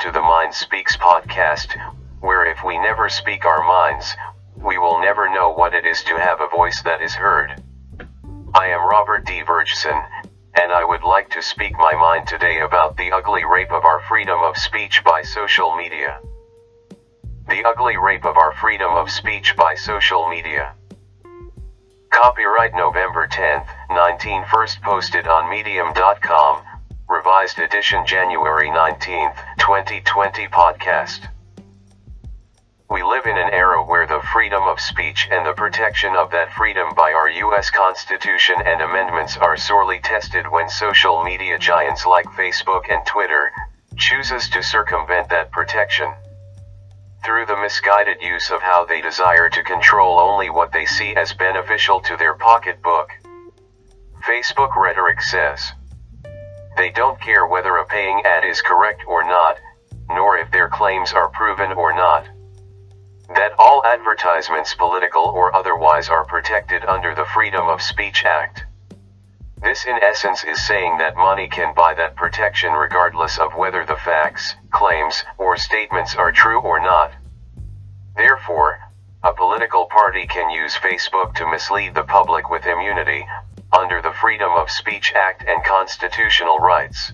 to the Mind Speaks podcast, where if we never speak our minds, we will never know what it is to have a voice that is heard. I am Robert D. Virgson, and I would like to speak my mind today about the ugly rape of our freedom of speech by social media. The ugly rape of our freedom of speech by social media. Copyright November 10th, 19 first posted on medium.com. Revised edition January 19, 2020 podcast. We live in an era where the freedom of speech and the protection of that freedom by our U.S. Constitution and amendments are sorely tested when social media giants like Facebook and Twitter chooses to circumvent that protection. Through the misguided use of how they desire to control only what they see as beneficial to their pocketbook. Facebook rhetoric says, they don't care whether a paying ad is correct or not, nor if their claims are proven or not. That all advertisements, political or otherwise, are protected under the Freedom of Speech Act. This, in essence, is saying that money can buy that protection regardless of whether the facts, claims, or statements are true or not. Therefore, a political party can use Facebook to mislead the public with immunity, under the Freedom of Speech Act and constitutional rights.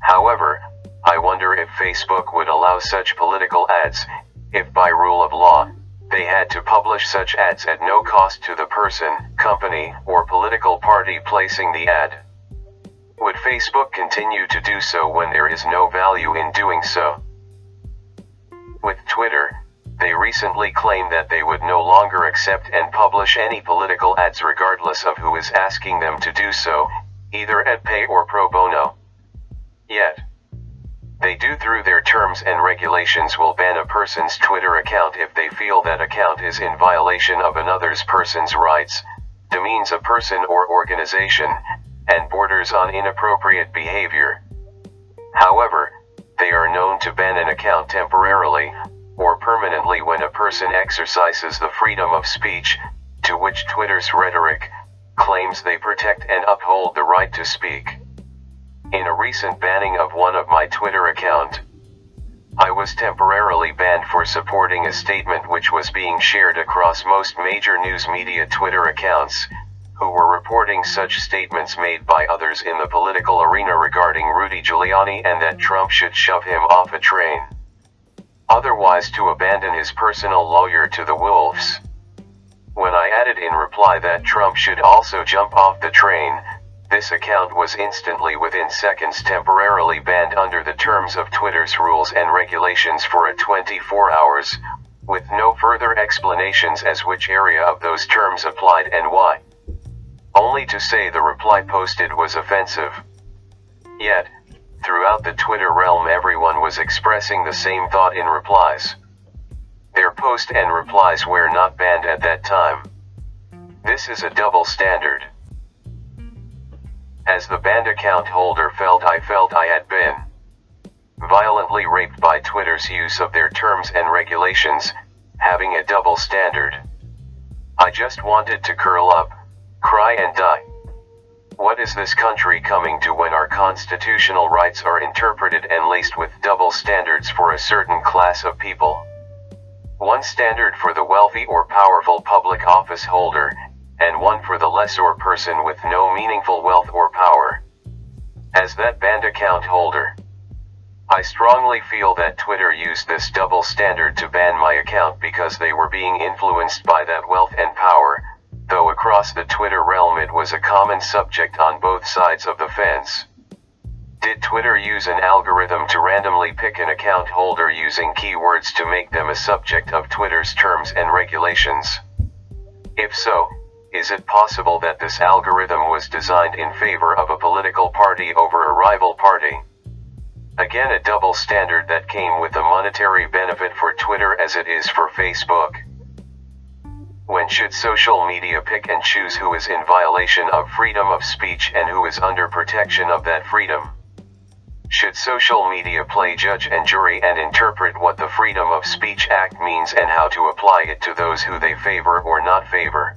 However, I wonder if Facebook would allow such political ads, if by rule of law, they had to publish such ads at no cost to the person, company, or political party placing the ad. Would Facebook continue to do so when there is no value in doing so? Recently claimed that they would no longer accept and publish any political ads regardless of who is asking them to do so, either at pay or pro bono. Yet, they do through their terms and regulations will ban a person's Twitter account if they feel that account is in violation of another's person's rights, demeans a person or organization, and borders on inappropriate behavior. However, they are known to ban an account temporarily, or permanently when a person exercises the freedom of speech, to which Twitter's rhetoric claims they protect and uphold the right to speak. In a recent banning of one of my Twitter account, I was temporarily banned for supporting a statement which was being shared across most major news media Twitter accounts, who were reporting such statements made by others in the political arena regarding Rudy Giuliani and that Trump should shove him off a train otherwise to abandon his personal lawyer to the wolves. When I added in reply that Trump should also jump off the train, this account was instantly within seconds temporarily banned under the terms of Twitter's rules and regulations for a 24 hours, with no further explanations as which area of those terms applied and why. Only to say the reply posted was offensive. Yet, Throughout the Twitter realm everyone was expressing the same thought in replies. Their post and replies were not banned at that time. This is a double standard. As the banned account holder felt I felt I had been violently raped by Twitter's use of their terms and regulations, having a double standard. I just wanted to curl up, cry and die. What is this country coming to when our constitutional rights are interpreted and laced with double standards for a certain class of people? One standard for the wealthy or powerful public office holder, and one for the lesser person with no meaningful wealth or power. As that banned account holder, I strongly feel that Twitter used this double standard to ban my account because they were being influenced by that wealth and power, across the Twitter realm it was a common subject on both sides of the fence. Did Twitter use an algorithm to randomly pick an account holder using keywords to make them a subject of Twitter's terms and regulations? If so, is it possible that this algorithm was designed in favor of a political party over a rival party? Again, a double standard that came with a monetary benefit for Twitter as it is for Facebook. When should social media pick and choose who is in violation of freedom of speech and who is under protection of that freedom? Should social media play judge and jury and interpret what the Freedom of Speech Act means and how to apply it to those who they favor or not favor?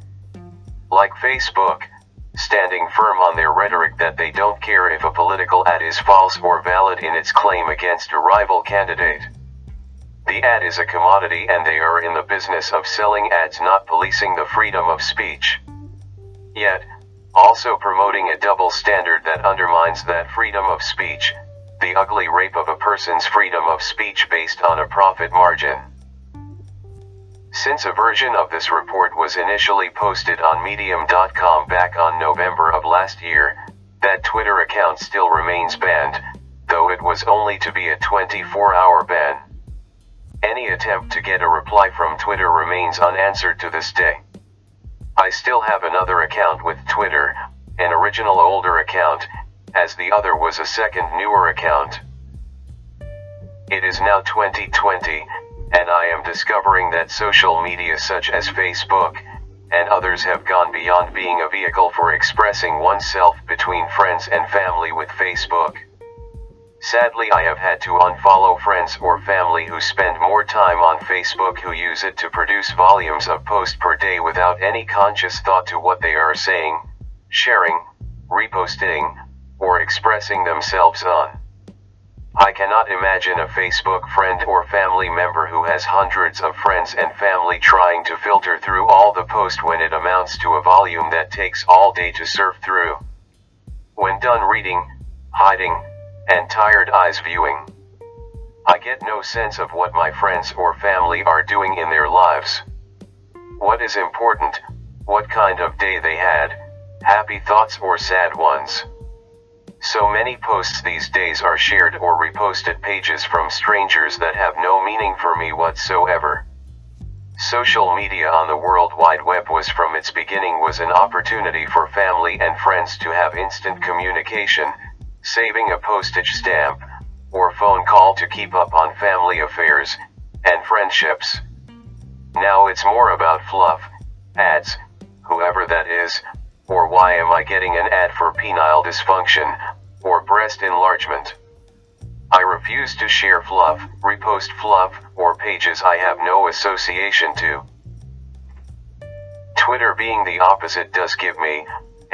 Like Facebook, standing firm on their rhetoric that they don't care if a political ad is false or valid in its claim against a rival candidate. The ad is a commodity and they are in the business of selling ads not policing the freedom of speech. Yet, also promoting a double standard that undermines that freedom of speech, the ugly rape of a person's freedom of speech based on a profit margin. Since a version of this report was initially posted on Medium.com back on November of last year, that Twitter account still remains banned, though it was only to be a 24 hour ban. Attempt to get a reply from Twitter remains unanswered to this day. I still have another account with Twitter, an original older account, as the other was a second newer account. It is now 2020, and I am discovering that social media such as Facebook and others have gone beyond being a vehicle for expressing oneself between friends and family with Facebook. Sadly, I have had to unfollow friends or family who spend more time on Facebook who use it to produce volumes of posts per day without any conscious thought to what they are saying, sharing, reposting, or expressing themselves on. I cannot imagine a Facebook friend or family member who has hundreds of friends and family trying to filter through all the post when it amounts to a volume that takes all day to surf through. When done reading, hiding, and tired eyes viewing, I get no sense of what my friends or family are doing in their lives. What is important, what kind of day they had, happy thoughts or sad ones. So many posts these days are shared or reposted pages from strangers that have no meaning for me whatsoever. Social media on the World Wide Web was from its beginning was an opportunity for family and friends to have instant communication, saving a postage stamp, or phone call to keep up on family affairs, and friendships. Now it's more about fluff, ads, whoever that is, or why am I getting an ad for penile dysfunction, or breast enlargement? I refuse to share fluff, repost fluff, or pages I have no association to. Twitter being the opposite does give me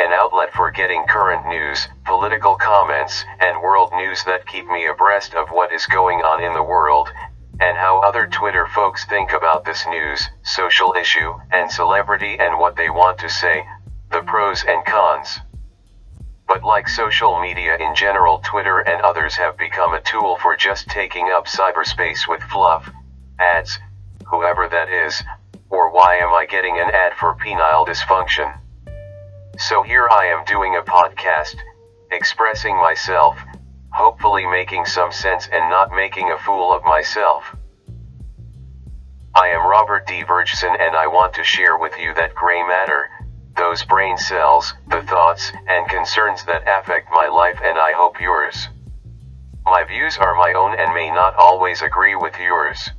an outlet for getting current news, political comments, and world news that keep me abreast of what is going on in the world, and how other Twitter folks think about this news, social issue, and celebrity and what they want to say, the pros and cons. But like social media in general, Twitter and others have become a tool for just taking up cyberspace with fluff, ads, whoever that is, or why am I getting an ad for penile dysfunction? So here I am doing a podcast, expressing myself, hopefully making some sense and not making a fool of myself. I am Robert D. Vergeson and I want to share with you that gray matter those brain cells, the thoughts and concerns that affect my life and I hope yours. My views are my own and may not always agree with yours.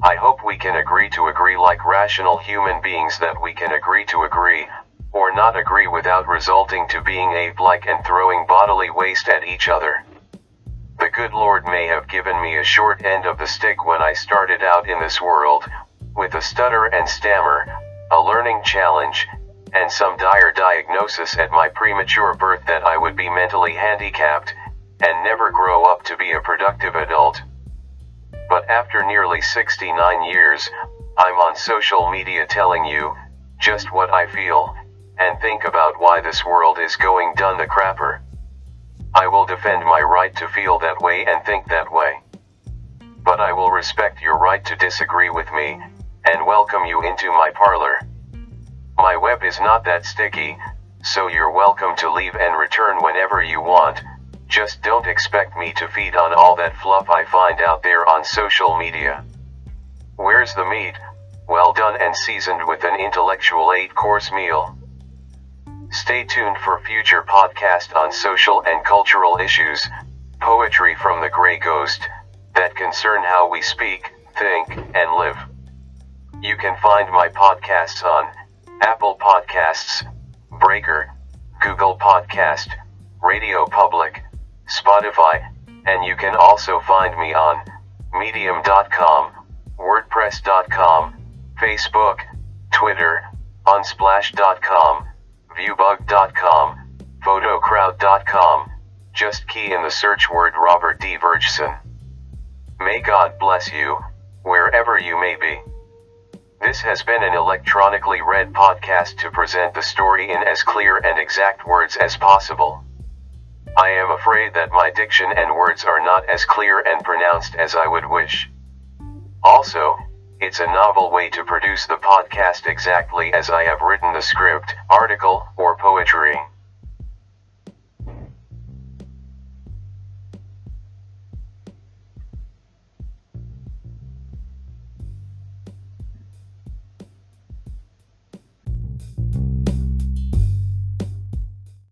I hope we can agree to agree like rational human beings that we can agree to agree, or not agree without resulting to being ape-like and throwing bodily waste at each other. The good Lord may have given me a short end of the stick when I started out in this world, with a stutter and stammer, a learning challenge, and some dire diagnosis at my premature birth that I would be mentally handicapped, and never grow up to be a productive adult. But after nearly 69 years, I'm on social media telling you, just what I feel, and think about why this world is going done the crapper. I will defend my right to feel that way and think that way. But I will respect your right to disagree with me, and welcome you into my parlor. My web is not that sticky, so you're welcome to leave and return whenever you want. Just don't expect me to feed on all that fluff I find out there on social media. Where's the meat? Well done and seasoned with an intellectual 8-course meal. Stay tuned for future podcast on social and cultural issues, poetry from the gray ghost, that concern how we speak, think, and live. You can find my podcasts on Apple Podcasts, Breaker, Google Podcast, Radio Public, Spotify, and you can also find me on Medium.com, WordPress.com, Facebook, Twitter, Unsplash.com, viewbug.com, photocrowd.com. Just key in the search word Robert D. Virgson. May God bless you, wherever you may be. This has been an electronically read podcast to present the story in as clear and exact words as possible. I am afraid that my diction and words are not as clear and pronounced as I would wish. Also, it's a novel way to produce the podcast exactly as I have written the script, article, or poetry.